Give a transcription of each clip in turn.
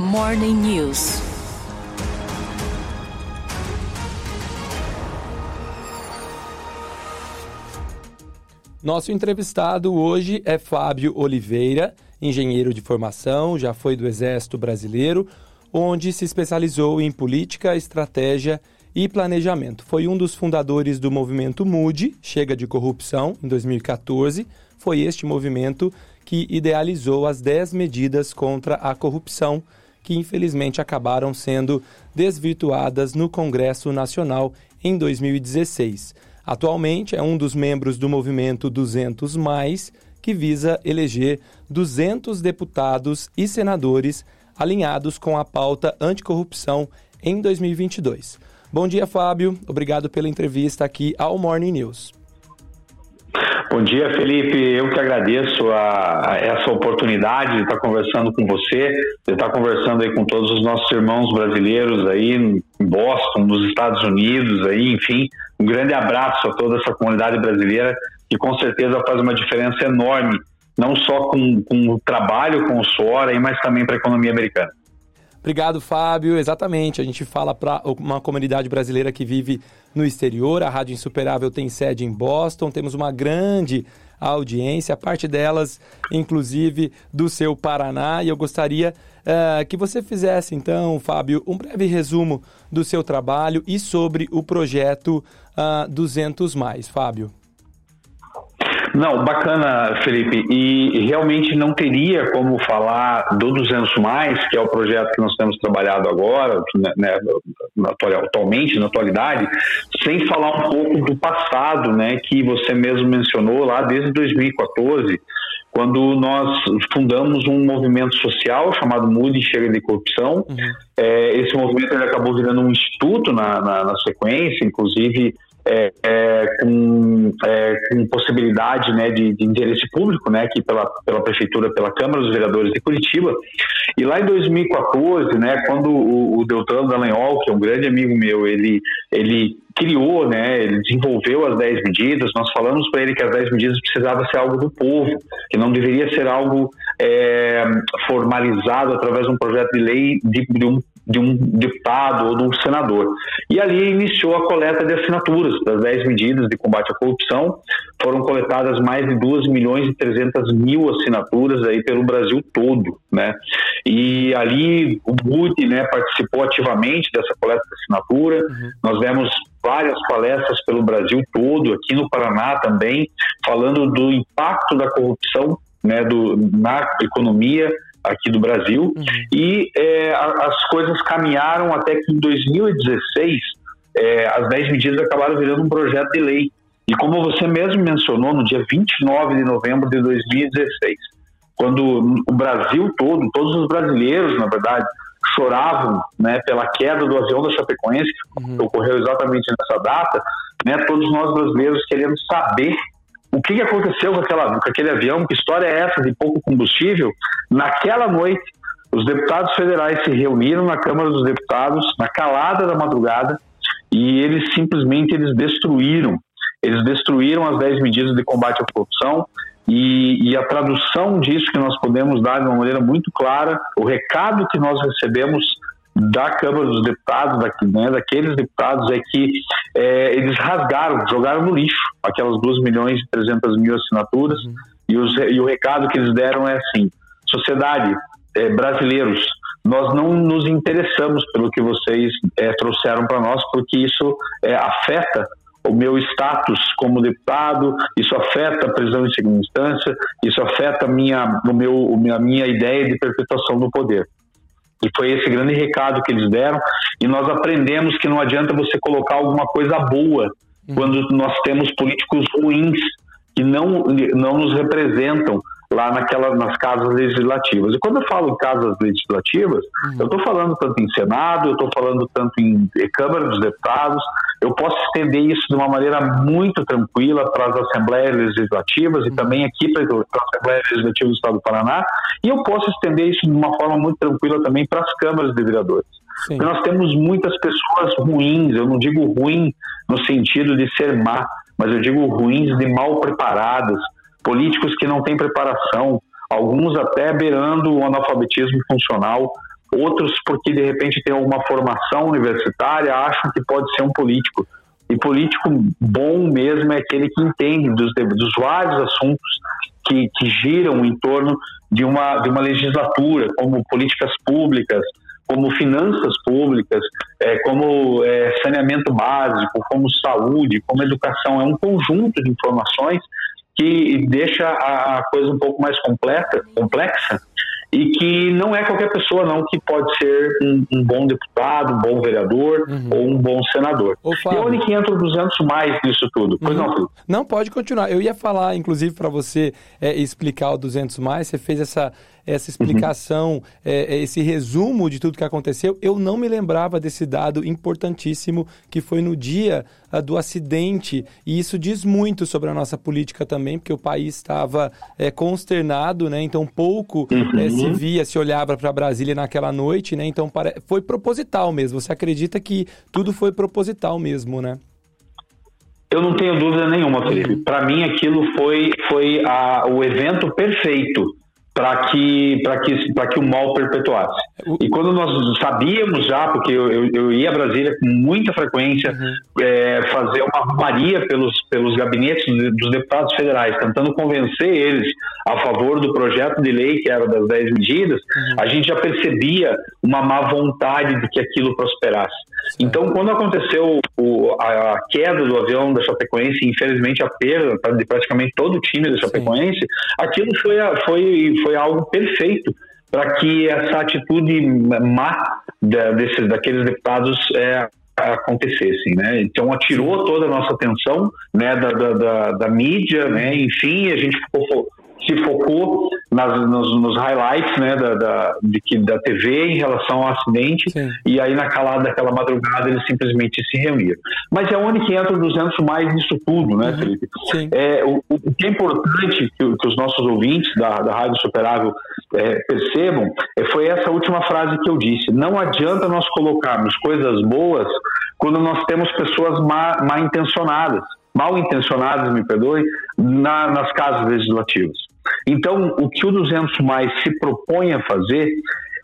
Morning News. Nosso entrevistado hoje é Fábio Oliveira, engenheiro de formação, já foi do Exército Brasileiro, onde se especializou em política, estratégia e planejamento. Foi um dos fundadores do movimento MUDE, Chega de Corrupção, em 2014. Foi este movimento que idealizou as 10 medidas contra a corrupção, que infelizmente acabaram sendo desvirtuadas no Congresso Nacional em 2016. Atualmente é um dos membros do movimento 200 mais, que visa eleger 200 deputados e senadores alinhados com a pauta anticorrupção em 2022. Bom dia, Fábio. Obrigado pela entrevista aqui ao Morning News. Bom dia, Felipe. Eu que agradeço a, a, essa oportunidade de estar conversando com você, de estar conversando aí com todos os nossos irmãos brasileiros aí em Boston, nos Estados Unidos, aí, enfim, um grande abraço a toda essa comunidade brasileira que com certeza faz uma diferença enorme, não só com, com o trabalho, com o suor, aí, mas também para a economia americana. Obrigado, Fábio. Exatamente, a gente fala para uma comunidade brasileira que vive no exterior. A Rádio Insuperável tem sede em Boston, temos uma grande audiência, parte delas, inclusive, do seu Paraná. E eu gostaria uh, que você fizesse, então, Fábio, um breve resumo do seu trabalho e sobre o projeto uh, 200 Mais. Fábio. Não, bacana, Felipe. E realmente não teria como falar do 200 Mais, que é o projeto que nós temos trabalhado agora, né, né atualmente, na atualidade, sem falar um pouco do passado, né, que você mesmo mencionou lá desde 2014, quando nós fundamos um movimento social chamado Mude Chega de Corrupção. Uhum. É, esse movimento ele acabou virando um instituto na, na, na sequência, inclusive é, é, com, é, com, possibilidade né, de, de, interesse público, né, aqui pela, pela Prefeitura, pela Câmara dos Vereadores de Curitiba. E lá em 2014, né, quando o, o Deltano Dallagnol, que é um grande amigo meu, ele, ele criou, né, ele desenvolveu as 10 medidas, nós falamos para ele que as 10 medidas precisava ser algo do povo, que não deveria ser algo é, formalizado através de um projeto de lei de, de, um, de um deputado ou de um senador. E ali iniciou a coleta de assinaturas das 10 medidas de combate à corrupção. Foram coletadas mais de 2 milhões e 300 mil assinaturas aí pelo Brasil todo, né? E ali o BUD, né, participou ativamente dessa coleta de assinatura. Uhum. Nós demos várias palestras pelo Brasil todo, aqui no Paraná também, falando do impacto da corrupção né, do, na economia aqui do Brasil. Uhum. E é, as coisas caminharam até que em 2016 é, as 10 medidas acabaram virando um projeto de lei. E como você mesmo mencionou, no dia 29 de novembro de 2016, quando o Brasil todo, todos os brasileiros, na verdade, choravam né, pela queda do avião da Chapecoense, uhum. que ocorreu exatamente nessa data, né, todos nós brasileiros querendo saber o que, aconteceu com, aquela, com aquele avião, que história é essa de pouco combustível. Naquela noite, os deputados federais se reuniram na Câmara dos Deputados, na calada da madrugada, e eles simplesmente eles destruíram. Eles destruíram as 10 medidas de combate à corrupção, e, e, a tradução disso que nós podemos dar de uma maneira muito clara, o recado que nós recebemos da Câmara dos Deputados, né, daqueles deputados, é que é, eles rasgaram, jogaram no lixo aquelas 2 milhões e 300 mil assinaturas, e, os, e, o recado que eles deram é assim: sociedade, é, brasileiros, nós não nos interessamos pelo que vocês é, trouxeram para nós, porque isso é, afeta o meu status como deputado, isso afeta a prisão em segunda instância, isso afeta a minha, o meu, a minha ideia de perpetuação do poder. E foi esse grande recado que eles deram. E nós aprendemos que não adianta você colocar alguma coisa boa quando nós temos políticos ruins que não, não nos representam lá naquela, nas casas legislativas. E quando eu falo em casas legislativas, uhum. eu estou falando tanto em Senado, eu estou falando tanto em Câmara dos Deputados, eu posso estender isso de uma maneira muito tranquila para as Assembleias Legislativas e uhum. também aqui para a Assembleia Legislativa do Estado do Paraná, e eu posso estender isso de uma forma muito tranquila também para as câmaras de vereadores. Sim. Porque nós temos muitas pessoas ruins, eu não digo ruim no sentido de ser má, mas eu digo ruins de mal preparadas, políticos que não têm preparação, alguns até beirando o analfabetismo funcional, outros porque de repente tem alguma formação universitária, acham que pode ser um político. E político bom mesmo é aquele que entende dos, dos vários assuntos que, que giram em torno de uma, de uma legislatura, como políticas públicas, como finanças públicas, é, como é, saneamento básico, como saúde, como educação. É um conjunto de informações que deixa a coisa um pouco mais completa, complexa e que não é qualquer pessoa não que pode ser um, um bom deputado, um bom vereador uhum. ou um bom senador. Ô, e onde que entra 200 mais nisso tudo? Pois uhum. não, Felipe? Não, pode continuar. Eu ia falar, inclusive, para você é, explicar o 200 mais, você fez essa essa explicação, uhum. é, esse resumo de tudo que aconteceu. Eu não me lembrava desse dado importantíssimo que foi no dia uh, do acidente. E isso diz muito sobre a nossa política também, porque o país estava é, consternado, né? Então pouco uhum. é, se via, se olhava para Brasília naquela noite, né? Então foi proposital mesmo. Você acredita que tudo foi proposital mesmo, né? Eu não tenho dúvida nenhuma, Felipe. Uhum. Para mim, aquilo foi, foi a, o evento perfeito para que, que, que o mal perpetuasse. E quando nós sabíamos já, porque eu, eu, eu ia a Brasília com muita frequência, uhum. é, fazer uma romaria pelos, pelos gabinetes dos deputados federais, tentando convencer eles a favor do projeto de lei, que era das 10 medidas, uhum. a gente já percebia uma má vontade de que aquilo prosperasse. Então, quando aconteceu o, a, a, queda do avião da Chapecoense, infelizmente a perda de praticamente todo o time da Chapecoense, Sim. aquilo foi, foi, foi algo perfeito para que essa atitude má da, desses, daqueles deputados é, acontecessem, né? Então atirou toda a nossa atenção, né, da, da, da, da mídia, né? Enfim, a gente ficou se focou nas, nos, nos, highlights né, da, da, de da TV em relação ao acidente Sim. e aí na calada daquela madrugada eles simplesmente se reuniram. Mas é onde que entra 200 mais nisso tudo, né, uhum. Felipe? É, o, o, que é importante que, que os nossos ouvintes da, da Rádio Superável é, percebam é, foi essa última frase que eu disse. Não adianta nós colocarmos coisas boas quando nós temos pessoas má, mal intencionadas mal intencionadas, me perdoe, na, nas casas legislativas. Então, o que o 200 mais se propõe a fazer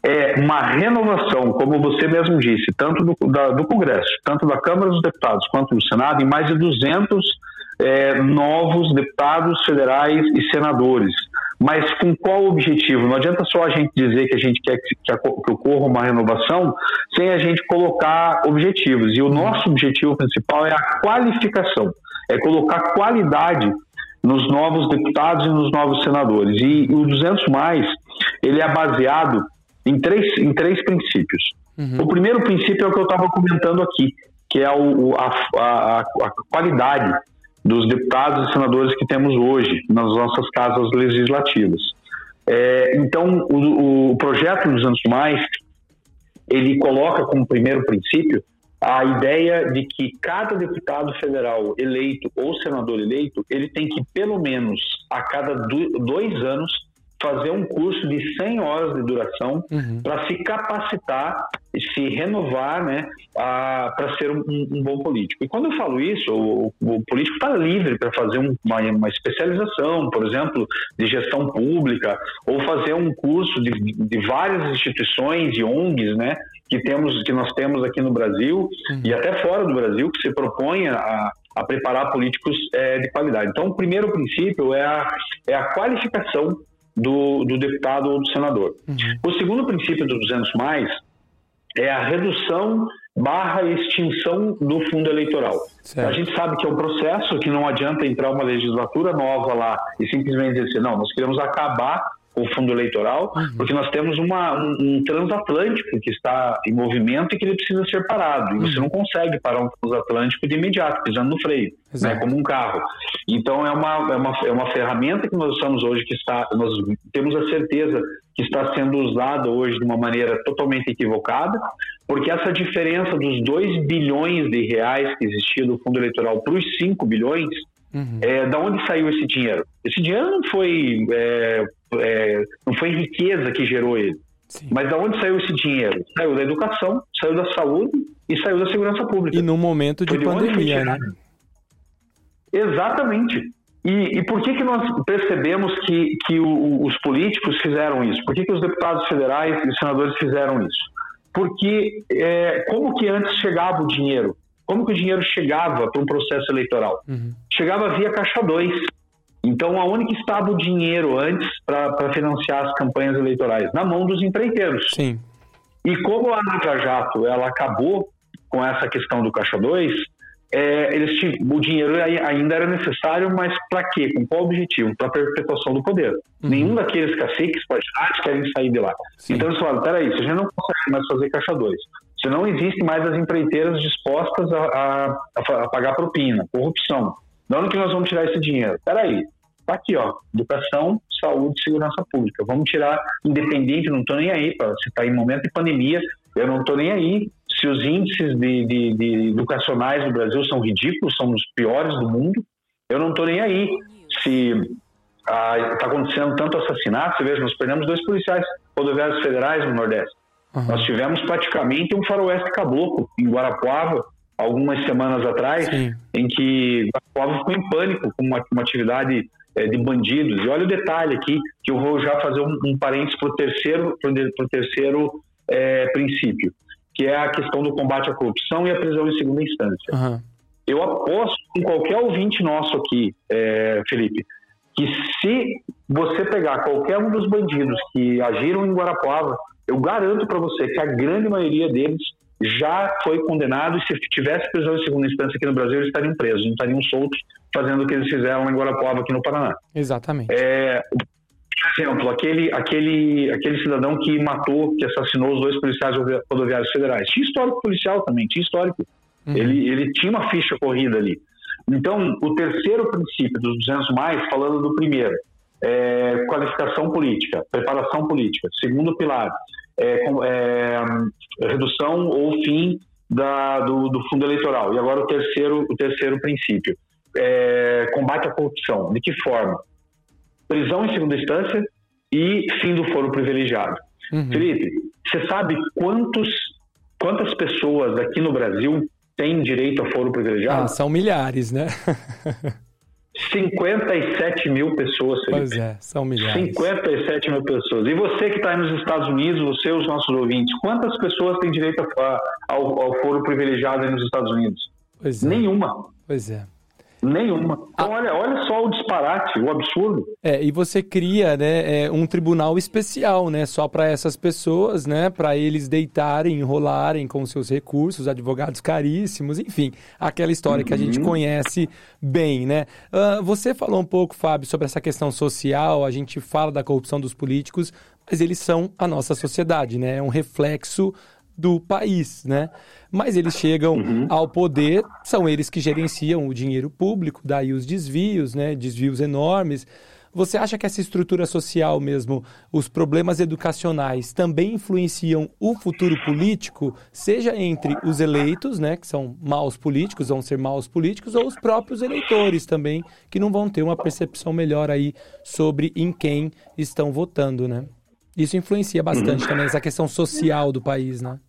é uma renovação, como você mesmo disse, tanto do, da, do Congresso, tanto da Câmara dos Deputados quanto do Senado, em mais de 200 é, novos deputados federais e senadores. Mas com qual objetivo? Não adianta só a gente dizer que a gente quer que, que, que ocorra uma renovação sem a gente colocar objetivos. E o nosso objetivo principal é a qualificação, é colocar qualidade nos novos deputados e nos novos senadores. E o 200 mais, ele é baseado em três, em três princípios. Uhum. O primeiro princípio é o que eu estava comentando aqui, que é o, a, a, a, qualidade dos deputados e senadores que temos hoje nas nossas casas legislativas. É, então, o, o projeto 200 mais, ele coloca como primeiro princípio a ideia de que cada deputado federal eleito ou senador eleito, ele tem que, pelo menos a cada dois anos, fazer um curso de 100 horas de duração uhum. para se capacitar e se renovar né, para ser um, um, bom político. E quando eu falo isso, o, o político está livre para fazer um, uma, uma, especialização, por exemplo, de gestão pública, ou fazer um curso de, de várias instituições e ONGs né, que, temos, que nós temos aqui no Brasil uhum. e até fora do Brasil, que se propõe a, a preparar políticos é, de qualidade. Então, o primeiro princípio é a, é a qualificação do, do deputado ou do senador. Uhum. O segundo princípio do 200 mais é a redução barra extinção do fundo eleitoral. Certo. A gente sabe que é um processo que não adianta entrar uma legislatura nova lá e simplesmente dizer assim, não, nós queremos acabar o fundo eleitoral, uhum. porque nós temos uma, um, um, transatlântico que está em movimento e que ele precisa ser parado. E uhum. você não consegue parar um transatlântico de imediato, pisando no freio, né, como um carro. Então é uma, é, uma, é uma ferramenta que nós usamos hoje que está, nós temos a certeza que está sendo usada hoje de uma maneira totalmente equivocada, porque essa diferença dos 2 bilhões de reais que existia do fundo eleitoral para os 5 bilhões, Uhum. É, da onde saiu esse dinheiro? Esse dinheiro não foi, é, é, não foi riqueza que gerou ele. Sim. Mas da onde saiu esse dinheiro? Saiu da educação, saiu da saúde e saiu da segurança pública. E no momento de, de pandemia, né? Exatamente. E, e, por que, que nós percebemos que, que o, os políticos fizeram isso? Por que, que os deputados federais e os senadores fizeram isso? Porque é, como que antes chegava o dinheiro? Como que o dinheiro chegava para um processo eleitoral? Uhum. Chegava via Caixa 2. Então, aonde que estava o dinheiro antes para financiar as campanhas eleitorais? Na mão dos empreiteiros. Sim. E como a Lava Jato ela acabou com essa questão do Caixa 2, é, eles o dinheiro ainda era necessário, mas para quê? Com qual objetivo? Para a perpetuação do poder. Uhum. Nenhum daqueles caciques partidários querem sair de lá. Sim. Então eles falaram: peraí, se a gente não consegue mais fazer caixa 2, se não existe mais as empreiteiras dispostas a, a, a pagar propina, corrupção, de onde que nós vamos tirar esse dinheiro? Peraí, tá aqui, ó, educação, saúde, segurança pública. Vamos tirar independente, não estou nem aí, se está em momento de pandemia, eu não estou nem aí se os índices de, de, de, educacionais no Brasil são ridículos, são os piores do mundo, eu não estou nem aí. Se está ah, acontecendo tanto assassinato, você veja, nós perdemos dois policiais rodoviários federais no Nordeste. Uhum. Nós tivemos praticamente um faroeste caboclo em Guarapuava, algumas semanas atrás, Sim. em que Guarapuava ficou em pânico com uma, uma atividade é, de bandidos. E olha o detalhe aqui, que eu vou já fazer um, um parênteses para o terceiro, pro terceiro é, princípio que é a questão do combate à corrupção e a prisão em segunda instância. Uhum. Eu aposto com qualquer ouvinte nosso aqui, é, Felipe, que se você pegar qualquer um dos bandidos que agiram em Guarapuava, eu garanto para você que a grande maioria deles já foi condenado e se tivesse prisão em segunda instância aqui no Brasil, eles estariam presos, não estariam soltos fazendo o que eles fizeram em Guarapuava aqui no Paraná. Exatamente. É, por exemplo, aquele, aquele, aquele cidadão que matou, que assassinou os dois policiais rodoviários federais. Tinha histórico policial também, tinha histórico. Uhum. Ele, ele tinha uma ficha corrida ali. Então, o terceiro princípio dos 200 mais, falando do primeiro, é qualificação política, preparação política. Segundo pilar, é, é redução ou fim da, do, do, fundo eleitoral. E agora o terceiro, o terceiro princípio, é, combate à corrupção. De que forma? prisão em segunda instância e fim do foro privilegiado. Uhum. Felipe, você sabe quantos, quantas pessoas aqui no Brasil têm direito a foro privilegiado? Ah, são milhares, né? 57 mil pessoas, Felipe. Pois é, são milhares. 57 mil pessoas. E você que está aí nos Estados Unidos, você e os nossos ouvintes, quantas pessoas têm direito a, ao, ao foro privilegiado aí nos Estados Unidos? Pois é. Nenhuma. Pois é. Nenhuma. Então, olha, olha só o disparate, o absurdo. É, e você cria né, é, um tribunal especial, né, só para essas pessoas, né, para eles deitarem, enrolarem com seus recursos, advogados caríssimos, enfim, aquela história uhum. que a gente uhum. conhece bem, né. Uh, você falou um pouco, Fábio, sobre essa questão social, a gente fala da corrupção dos políticos, mas eles são a nossa sociedade, né, é um reflexo do país, né? Mas eles chegam uhum. ao poder, são eles que gerenciam o dinheiro público, daí os desvios, né? Desvios enormes. Você acha que essa estrutura social mesmo, os problemas educacionais, também influenciam o futuro político, seja entre os eleitos, né, que são maus políticos, vão ser maus políticos, ou os próprios eleitores também, que não vão ter uma percepção melhor aí sobre em quem estão votando, né? Isso influencia bastante uhum. também essa questão social do país, né?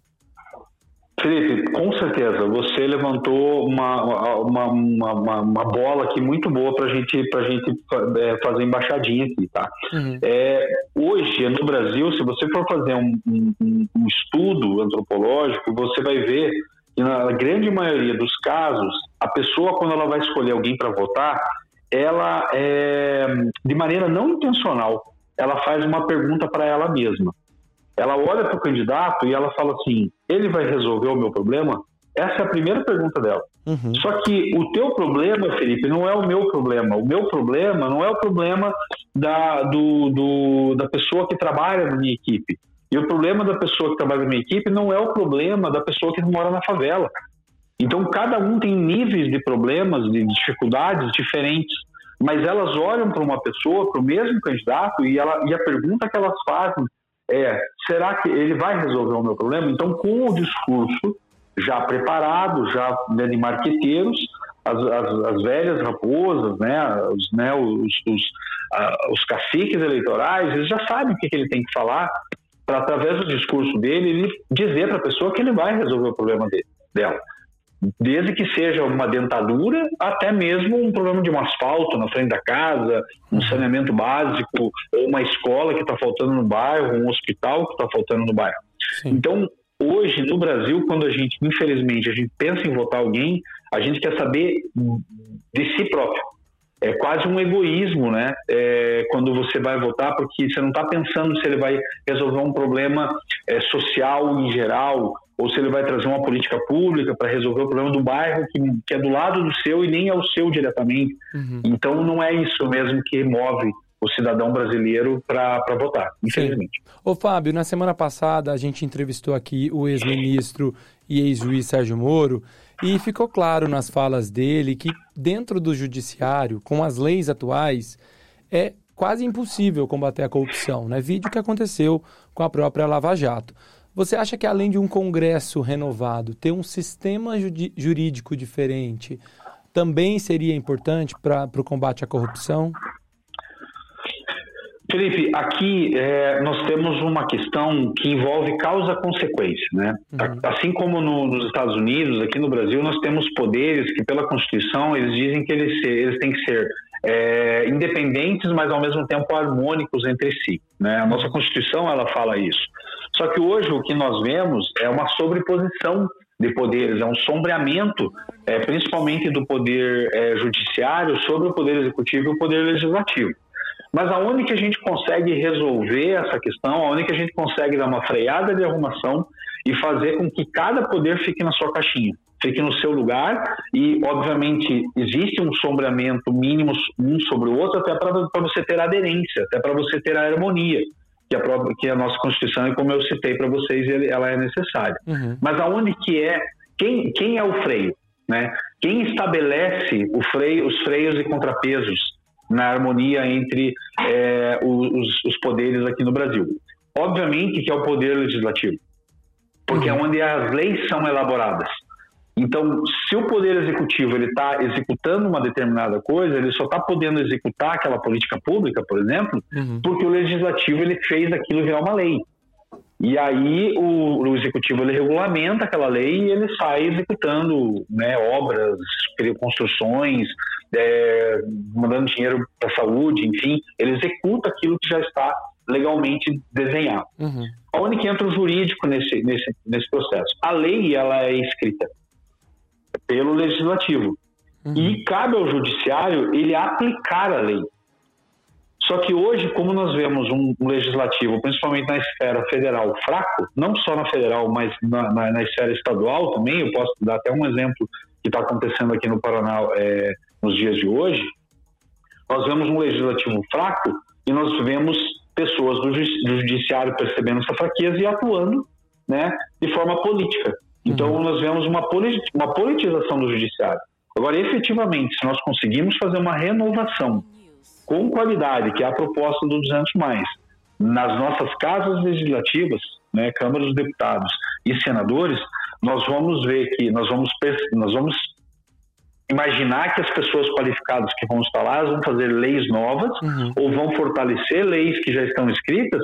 Felipe, com certeza, você levantou uma, uma, uma, uma bola aqui muito boa para gente, a gente é, fazer embaixadinha aqui, tá? Uhum. É, hoje, no Brasil, se você for fazer um, um, um, estudo antropológico, você vai ver que na grande maioria dos casos, a pessoa, quando ela vai escolher alguém para votar, ela, é, de maneira não intencional, ela faz uma pergunta para ela mesma ela olha para o candidato e ela fala assim: ele vai resolver o meu problema? Essa é a primeira pergunta dela. Uhum. Só que o teu problema, Felipe, não é o meu problema. O meu problema não é o problema da, do, do, da pessoa que trabalha na minha equipe. E o problema da pessoa que trabalha na minha equipe não é o problema da pessoa que mora na favela. Então, cada um tem níveis de problemas, de dificuldades diferentes. Mas elas olham para uma pessoa, para o mesmo candidato, e, ela, e a pergunta que elas fazem é: será que ele vai resolver o meu problema? Então, com o discurso já preparado, já né, de marqueteiros, as, as, as, velhas raposas, né, os, né, os, os, os caciques eleitorais, eles já sabem o que, que ele tem que falar para, através do discurso dele, ele dizer para a pessoa que ele vai resolver o problema dele, dela. Desde que seja uma dentadura até mesmo um problema de um asfalto na frente da casa, um saneamento básico, ou uma escola que está faltando no bairro, um hospital que está faltando no bairro. Sim. Então, hoje no Brasil, quando a gente, infelizmente, a gente pensa em votar alguém, a gente quer saber de si próprio. É quase um egoísmo, né? É, quando você vai votar, porque você não está pensando se ele vai resolver um problema é, social em geral, ou se ele vai trazer uma política pública para resolver o problema do bairro que, que, é do lado do seu e nem é o seu diretamente. Uhum. Então não é isso mesmo que move o cidadão brasileiro para votar, infelizmente. Sim. Ô Fábio, na semana passada a gente entrevistou aqui o ex-ministro e ex-juiz Sérgio Moro e ficou claro nas falas dele que dentro do judiciário, com as leis atuais, é quase impossível combater a corrupção, né? Vídeo que aconteceu com a própria Lava Jato. Você acha que além de um Congresso renovado, ter um sistema jurídico diferente também seria importante para o combate à corrupção? Felipe, aqui é, nós temos uma questão que envolve causa-consequência, né? Uhum. Assim como no, nos Estados Unidos, aqui no Brasil, nós temos poderes que, pela Constituição, eles dizem que eles, eles têm que ser é, independentes, mas ao mesmo tempo harmônicos entre si. Né? A nossa Constituição ela fala isso. Só que hoje o que nós vemos é uma sobreposição de poderes, é um sombreamento, é, principalmente do poder é, judiciário sobre o poder executivo e o poder legislativo. Mas aonde que a gente consegue resolver essa questão, aonde que a gente consegue dar uma freada de arrumação e fazer com que cada poder fique na sua caixinha, fique no seu lugar e, obviamente, existe um sombreamento mínimo um sobre o outro até para você ter aderência, até para você ter a harmonia que a, própria, que a nossa Constituição, e como eu citei para vocês, ela é necessária. Uhum. Mas aonde que é, quem, quem é o freio? Né? Quem estabelece freio, os freios e contrapesos na harmonia entre é, os, os, poderes aqui no Brasil? Obviamente que é o poder legislativo, porque uhum. é onde as leis são elaboradas. Então, se o poder executivo ele está executando uma determinada coisa, ele só está podendo executar aquela política pública, por exemplo, uhum. porque o legislativo ele fez aquilo virar uma lei. E aí o, o, executivo ele regulamenta aquela lei e ele sai executando né, obras, construções, é, mandando dinheiro para a saúde, enfim, ele executa aquilo que já está legalmente desenhado. Uhum. Onde que entra o jurídico nesse, nesse, nesse processo? A lei ela é escrita pelo legislativo. Uhum. E cabe ao judiciário ele aplicar a lei. Só que hoje, como nós vemos um, legislativo, principalmente na esfera federal, fraco, não só na federal, mas na, na, na esfera estadual também, eu posso dar até um exemplo que está acontecendo aqui no Paraná é, nos dias de hoje, nós vemos um legislativo fraco e nós vemos pessoas do, do judiciário percebendo essa fraqueza e atuando né, de forma política. Então, uhum. nós vemos uma, uma politização do judiciário. Agora, efetivamente, se nós conseguimos fazer uma renovação com qualidade, que é a proposta do 200 mais, nas nossas casas legislativas, né, Câmara dos Deputados e senadores, nós vamos ver que nós vamos nós vamos imaginar que as pessoas qualificadas que vão estar lá vão fazer leis novas uhum. ou vão fortalecer leis que já estão escritas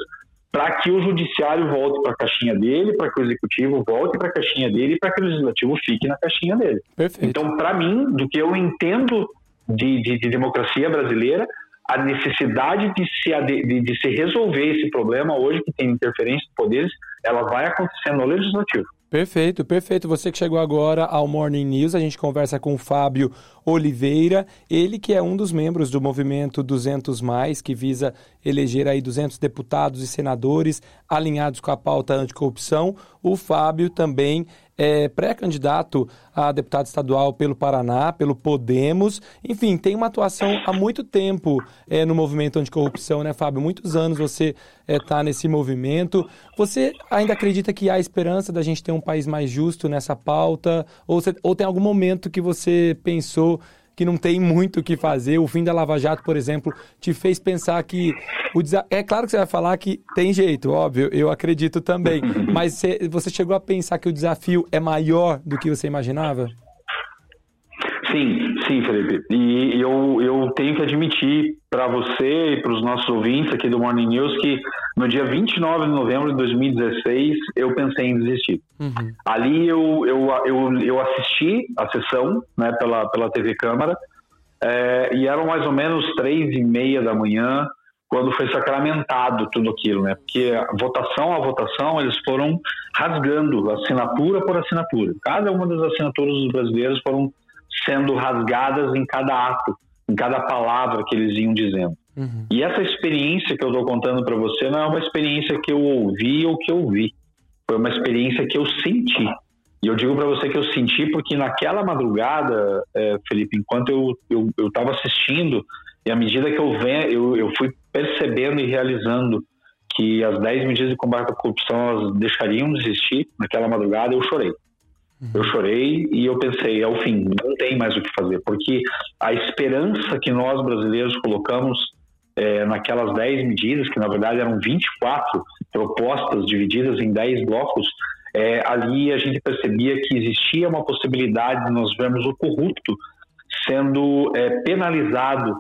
para que o judiciário volte para a caixinha dele, para que o executivo volte para a caixinha dele e para que o legislativo fique na caixinha dele. Perfeito. Então, para mim, do que eu entendo de, de, de, democracia brasileira, a necessidade de se, de, de se resolver esse problema hoje que tem interferência de poderes, ela vai acontecer no legislativo. Perfeito, perfeito. Você que chegou agora ao Morning News, a gente conversa com o Fábio Oliveira, ele que é um dos membros do movimento 200 mais, que visa eleger aí 200 deputados e senadores alinhados com a pauta anticorrupção. O Fábio também é pré-candidato a deputado estadual pelo Paraná, pelo Podemos. Enfim, tem uma atuação há muito tempo é, no movimento anticorrupção, né, Fábio? Muitos anos você está é, nesse movimento. Você ainda acredita que há esperança da gente ter um país mais justo nessa pauta? Ou, você, ou tem algum momento que você pensou que não tem muito o que fazer. O fim da Lava Jato, por exemplo, te fez pensar que o desa... é claro que você vai falar que tem jeito, óbvio, eu acredito também. Mas você chegou a pensar que o desafio é maior do que você imaginava? Sim, sim, Felipe. E eu, eu tenho que admitir para você e para os nossos ouvintes aqui do Morning News que no dia 29 de novembro de 2016 eu pensei em desistir. Uhum. Ali eu, eu, eu, eu assisti a sessão né, pela, pela TV Câmara é, e eram mais ou menos três e meia da manhã quando foi sacramentado tudo aquilo, né? Porque a votação a votação eles foram rasgando assinatura por assinatura. Cada uma das assinaturas dos brasileiros foram sendo rasgadas em cada ato, em cada palavra que eles iam dizendo. Uhum. E essa experiência que eu estou contando para você não é uma experiência que eu ouvi ou que eu vi. Foi uma experiência que eu senti. E eu digo para você que eu senti porque naquela madrugada, é, Felipe, enquanto eu estava eu, eu assistindo, e à medida que eu, venho, eu, eu fui percebendo e realizando que as 10 medidas de combate à corrupção elas deixariam de existir naquela madrugada, eu chorei. Eu chorei e eu pensei, é o fim, não tem mais o que fazer, porque a esperança que nós brasileiros colocamos é, naquelas 10 medidas, que na verdade eram 24 propostas divididas em 10 blocos, é, ali a gente percebia que existia uma possibilidade de nós vermos o corrupto sendo é, penalizado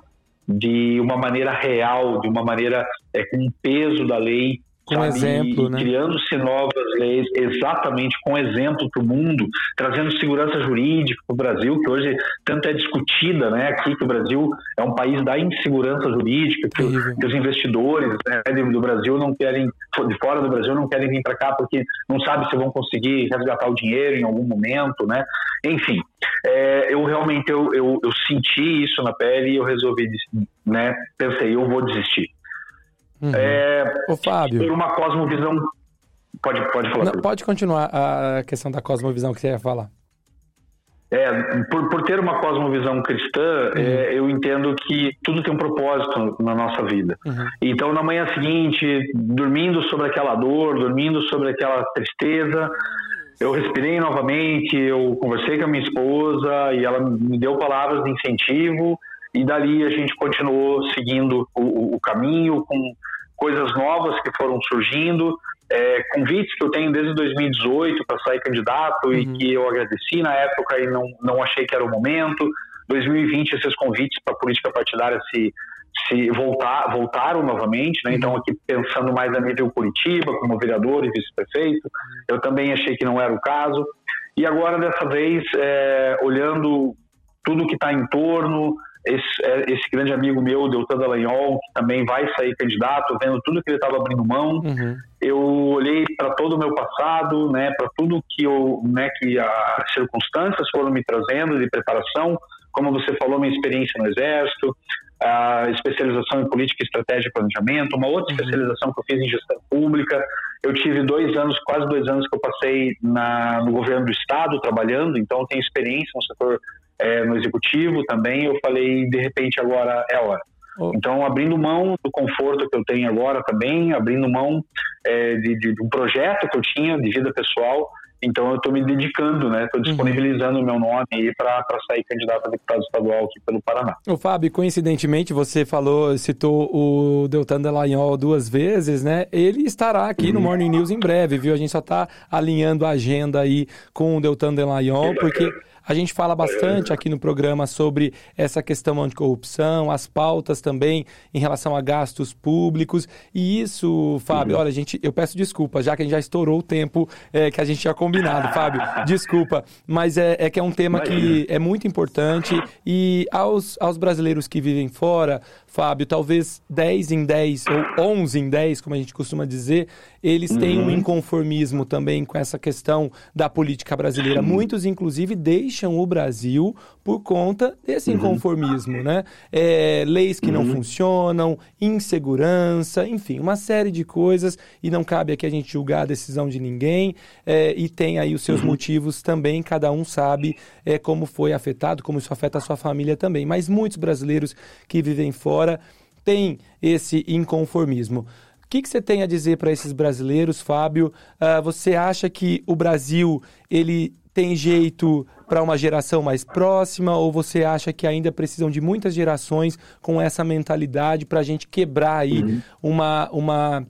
de uma maneira real, de uma maneira é, com peso da lei com sabe? exemplo, né? Criando-se novas leis, exatamente com exemplo para o mundo, trazendo segurança jurídica para o Brasil, que hoje tanto é discutida, né? Aqui que o Brasil é um país da insegurança jurídica, que, que os investidores né, do Brasil não querem, de fora do Brasil, não querem vir para cá porque não sabe se vão conseguir resgatar o dinheiro em algum momento, né? Enfim, é, eu realmente eu, eu, eu senti isso na pele e eu resolvi, né? Pensei, eu vou desistir. Uhum. É, Ô, Fábio. Por uma cosmovisão. Pode, pode falar. Não, pode continuar a questão da cosmovisão que você ia falar. É, por, por ter uma cosmovisão cristã, uhum. é, eu entendo que tudo tem um propósito na nossa vida. Uhum. Então, na manhã seguinte, dormindo sobre aquela dor, dormindo sobre aquela tristeza, eu respirei novamente, eu conversei com a minha esposa e ela me deu palavras de incentivo e dali a gente continuou seguindo o, o caminho com coisas novas que foram surgindo, é, convites que eu tenho desde 2018 para sair candidato uhum. e que eu agradeci na época e não, não achei que era o momento. 2020 esses convites para política partidária se se voltar, voltaram novamente, né? Então aqui pensando mais a nível Curitiba, como vereador e vice-prefeito, eu também achei que não era o caso. E agora dessa vez, é, olhando tudo que está em torno, esse, é, esse grande amigo meu, Deltan Dallagnol, que também vai sair candidato, vendo tudo que ele estava abrindo mão, uhum. eu olhei para todo o meu passado, né, para tudo que eu, né, que as circunstâncias foram me trazendo de preparação, como você falou, minha experiência no Exército, a especialização em política, estratégia e planejamento, uma outra uhum. especialização que eu fiz em gestão pública. Eu tive dois anos, quase dois anos que eu passei na, no governo do estado trabalhando, então eu tenho experiência no setor é, no executivo também, eu falei, de repente agora é a hora. Oh. Então, abrindo mão do conforto que eu tenho agora também, abrindo mão é, de, de, de, um projeto que eu tinha de vida pessoal, então eu estou me dedicando, né? Estou uhum. disponibilizando uhum. o meu nome aí para sair candidato a deputado estadual aqui pelo Paraná. O Fábio, coincidentemente, você falou, citou o Deltan Delagnol duas vezes, né? Ele estará aqui uhum. no Morning News em breve, viu? A gente só está alinhando a agenda aí com o Deltan Delagnol, porque a gente fala bastante aqui no programa sobre essa questão anticorrupção, as pautas também em relação a gastos públicos. E isso, Fábio, olha, gente, eu peço desculpa, já que a gente já estourou o tempo é, que a gente tinha combinado, Fábio. Desculpa, mas é, é que é um tema que é muito importante e aos, aos brasileiros que vivem fora, Fábio, talvez 10 em 10 ou 11 em 10, como a gente costuma dizer, eles uhum. têm um inconformismo também com essa questão da política brasileira. Muitos, inclusive, deixam o Brasil por conta desse uhum. inconformismo, né? É, leis que uhum. não funcionam, insegurança, enfim, uma série de coisas e não cabe aqui a gente julgar a decisão de ninguém é, e tem aí os seus uhum. motivos também, cada um sabe é, como foi afetado, como isso afeta a sua família também. Mas muitos brasileiros que vivem fora tem esse inconformismo. O que, que você tem a dizer para esses brasileiros, Fábio? Uh, você acha que o Brasil ele tem jeito para uma geração mais próxima ou você acha que ainda precisam de muitas gerações com essa mentalidade para a gente quebrar aí uhum. uma, uma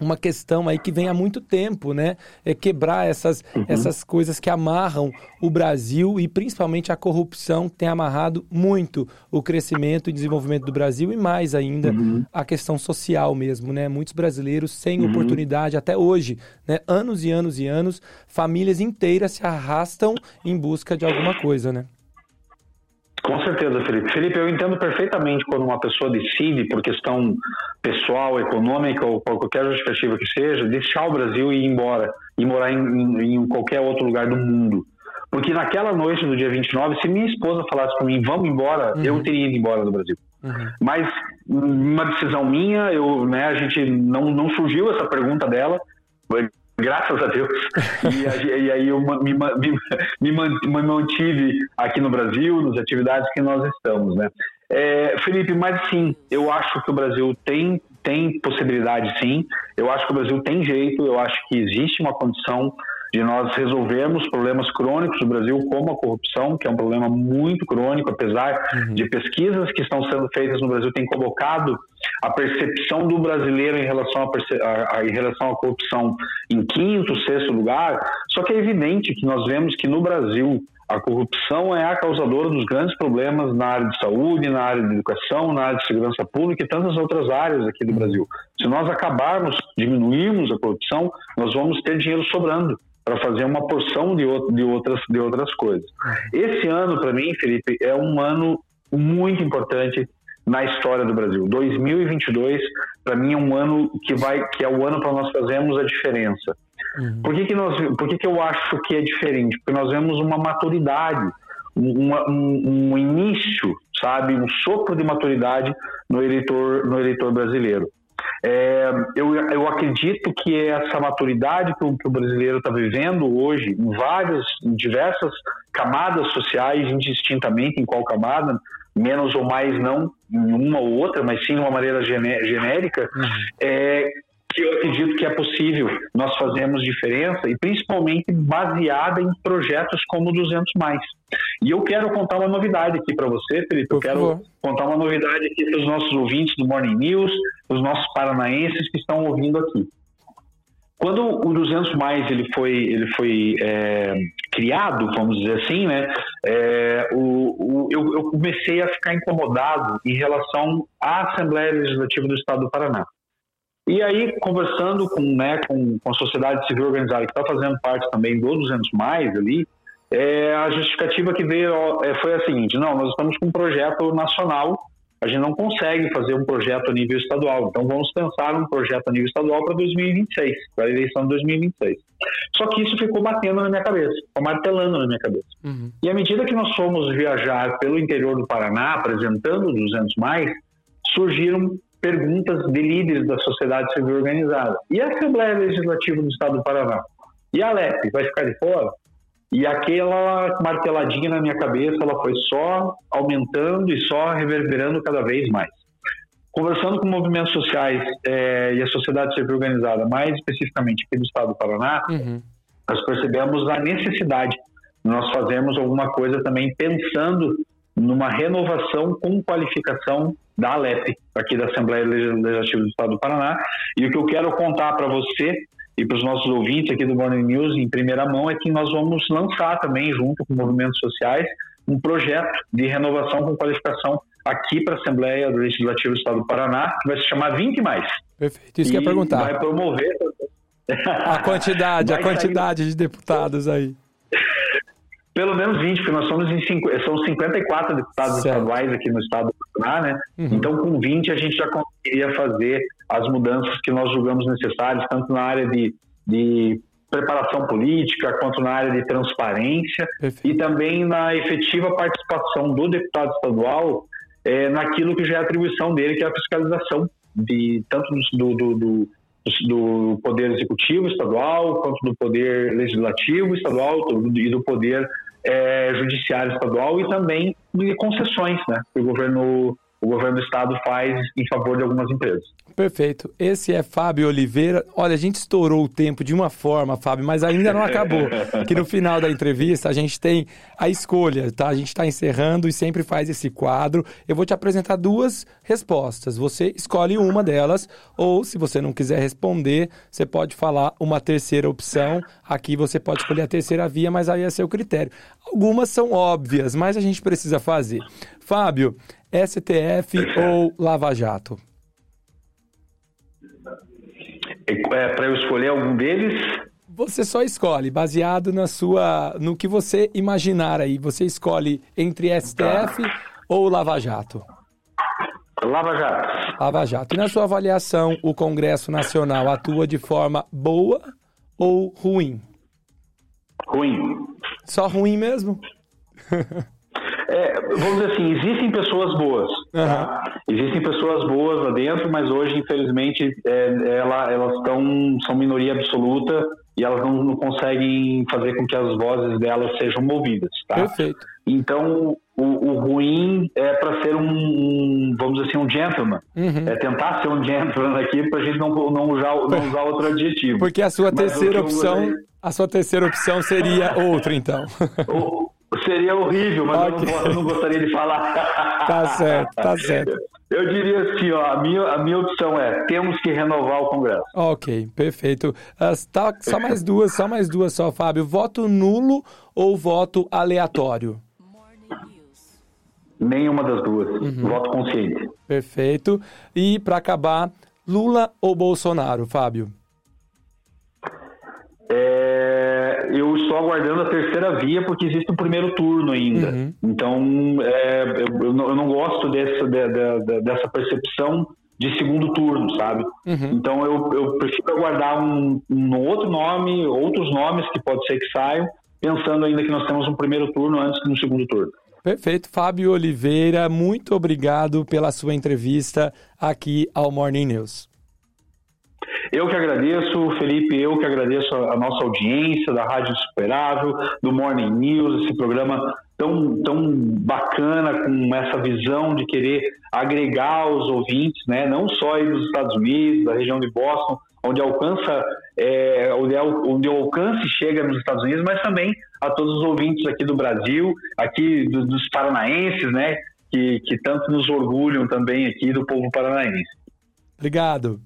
uma questão aí que vem há muito tempo, né? É quebrar essas, uhum. essas coisas que amarram o Brasil e principalmente a corrupção tem amarrado muito o crescimento e desenvolvimento do Brasil e mais ainda uhum. a questão social mesmo, né? Muitos brasileiros sem uhum. oportunidade até hoje, né? Anos e anos e anos, famílias inteiras se arrastam em busca de alguma coisa, né? Com certeza, Felipe. Felipe, eu entendo perfeitamente quando uma pessoa decide, por questão pessoal, econômica ou por qualquer justificativa que seja, deixar o Brasil e ir embora, e morar em, em, em qualquer outro lugar do mundo. Porque naquela noite do dia 29, se minha esposa falasse para mim, vamos embora, uhum. eu teria ido embora do Brasil. Uhum. Mas uma decisão minha, eu, né, a gente não, não surgiu essa pergunta dela, graças a Deus. E, e aí eu me, me, me, mantive aqui no Brasil, nas atividades que nós estamos, né? É, Felipe, mas sim, eu acho que o Brasil tem, tem possibilidade sim, eu acho que o Brasil tem jeito, eu acho que existe uma condição de nós resolvermos problemas crônicos do Brasil, como a corrupção, que é um problema muito crônico, apesar uhum. de pesquisas que estão sendo feitas no Brasil têm colocado a percepção do brasileiro em relação, a, a, em relação à corrupção em quinto, sexto lugar. Só que é evidente que nós vemos que no Brasil a corrupção é a causadora dos grandes problemas na área de saúde, na área de educação, na área de segurança pública e tantas outras áreas aqui do uhum. Brasil. Se nós acabarmos, diminuirmos a corrupção, nós vamos ter dinheiro sobrando para fazer uma porção de, de, outras, de outras coisas. Esse ano, para mim, Felipe, é um ano muito importante na história do Brasil. 2022, para mim, é um ano que vai, que é o ano para nós fazermos a diferença. Uhum. Por que, que nós, por que, que eu acho que é diferente? Porque nós vemos uma maturidade, uma, um, um início, sabe, um sopro de maturidade no eleitor, no eleitor brasileiro. É, eu, eu acredito que essa maturidade que o, que o brasileiro está vivendo hoje, em várias, em diversas camadas sociais, indistintamente em qual camada, menos ou mais não em uma ou outra, mas sim de uma maneira genérica, uhum. é, que eu acredito que é possível nós fazermos diferença e principalmente baseada em projetos como 200 mais. E eu quero contar uma novidade aqui para você, Felipe. Eu quero contar uma novidade aqui para os nossos ouvintes do Morning News, os nossos paranaenses que estão ouvindo aqui. Quando o 200 mais ele foi ele foi é, criado, vamos dizer assim, né? É, o, o, eu, eu comecei a ficar incomodado em relação à Assembleia Legislativa do Estado do Paraná. E aí, conversando com, né, com, com a sociedade civil organizada, que está fazendo parte também do 200 Mais ali, é, a justificativa que veio é, foi a seguinte: não, nós estamos com um projeto nacional, a gente não consegue fazer um projeto a nível estadual, então vamos pensar um projeto a nível estadual para 2026, para a eleição de 2026. Só que isso ficou batendo na minha cabeça, ficou martelando na minha cabeça. Uhum. E à medida que nós fomos viajar pelo interior do Paraná, apresentando 200 mais, surgiram perguntas de líderes da sociedade civil organizada. E a Assembleia Legislativa do Estado do Paraná? E a Alep vai ficar de fora? E aquela marteladinha na minha cabeça, ela foi só aumentando e só reverberando cada vez mais. Conversando com movimentos sociais é, e a sociedade civil organizada, mais especificamente aqui do Estado do Paraná, uhum. nós percebemos a necessidade de nós fazermos alguma coisa também pensando numa renovação com qualificação da Alep, aqui da Assembleia Legislativa do Estado do Paraná. E o que eu quero contar para você e para os nossos ouvintes aqui do Morning News em primeira mão é que nós vamos lançar também, junto com movimentos sociais, um projeto de renovação com qualificação aqui para a Assembleia Legislativa do Estado do Paraná, que vai se chamar 20 mais. Perfeito, isso que eu ia perguntar. Vai promover a quantidade, a quantidade sair... de deputados aí. Pelo menos 20, porque nós somos em cinco, são 54 deputados certo. estaduais aqui no estado do Paraná, né? Uhum. Então, com 20 a gente já conseguiria fazer as mudanças que nós julgamos necessárias, tanto na área de, de preparação política, quanto na área de transparência Perfeito. e também na efetiva participação do deputado estadual é, naquilo que já é atribuição dele, que é a fiscalização de tanto do, do, do do Poder Executivo estadual, quanto do Poder Legislativo estadual e do Poder é, Judiciário estadual e também de concessões né, que o governo o governo do estado faz em favor de algumas empresas. Perfeito. Esse é Fábio Oliveira. Olha, a gente estourou o tempo de uma forma, Fábio, mas ainda não acabou. que no final da entrevista a gente tem a escolha, tá? A gente está encerrando e sempre faz esse quadro. Eu vou te apresentar duas respostas. Você escolhe uma delas, ou se você não quiser responder, você pode falar uma terceira opção. Aqui você pode escolher a terceira via, mas aí é seu critério. Algumas são óbvias, mas a gente precisa fazer. Fábio, STF ou Lava Jato? É, é para eu escolher algum deles? Você só escolhe, baseado na sua, no que você imaginar aí. Você escolhe entre STF tá. ou Lava Jato? Lava Jato. Lava Jato. E na sua avaliação, o Congresso Nacional atua de forma boa ou ruim? Ruim. Só ruim mesmo? É, vamos dizer assim, existem pessoas boas. Uhum. Tá? Existem pessoas boas lá dentro, mas hoje, infelizmente, é, ela, elas estão são minoria absoluta e elas não, não, conseguem fazer com que as vozes delas sejam ouvidas. Tá? Perfeito. Então, o, o ruim é para ser um, um, vamos dizer assim, um gentleman. Uhum. É tentar ser um gentleman aqui para a gente não, não, usar, não usar outro adjetivo. Porque a sua terceira opção, a sua terceira opção seria outra, então. O, Seria horrível, mas okay. eu, não, eu, não, gostaria de falar. Tá certo, tá certo. Eu diria assim, ó, a minha, a minha opção é, temos que renovar o Congresso. Ok, perfeito. Uh, tá, só mais duas, só mais duas só, Fábio. Voto nulo ou voto aleatório? Nenhuma das duas. Uhum. Voto consciente. Perfeito. E para acabar, Lula ou Bolsonaro, Fábio? É, eu estou aguardando a terceira via porque existe um primeiro turno ainda. Uhum. Então, é, eu, eu, não, gosto dessa, de, de, dessa percepção de segundo turno, sabe? Uhum. Então, eu, eu, prefiro aguardar um, um, outro nome, outros nomes que pode ser que saiam, pensando ainda que nós temos um primeiro turno antes do segundo turno. Perfeito. Fábio Oliveira, muito obrigado pela sua entrevista aqui ao Morning News. Eu que agradeço, Felipe, eu que agradeço a, nossa audiência da Rádio Superável, do Morning News, esse programa tão, tão bacana, com essa visão de querer agregar os ouvintes, né? não só aí dos Estados Unidos, da região de Boston, onde alcança, é, onde, é, onde o alcance chega nos Estados Unidos, mas também a todos os ouvintes aqui do Brasil, aqui do, dos paranaenses, né? Que, que tanto nos orgulham também aqui do povo paranaense. Obrigado.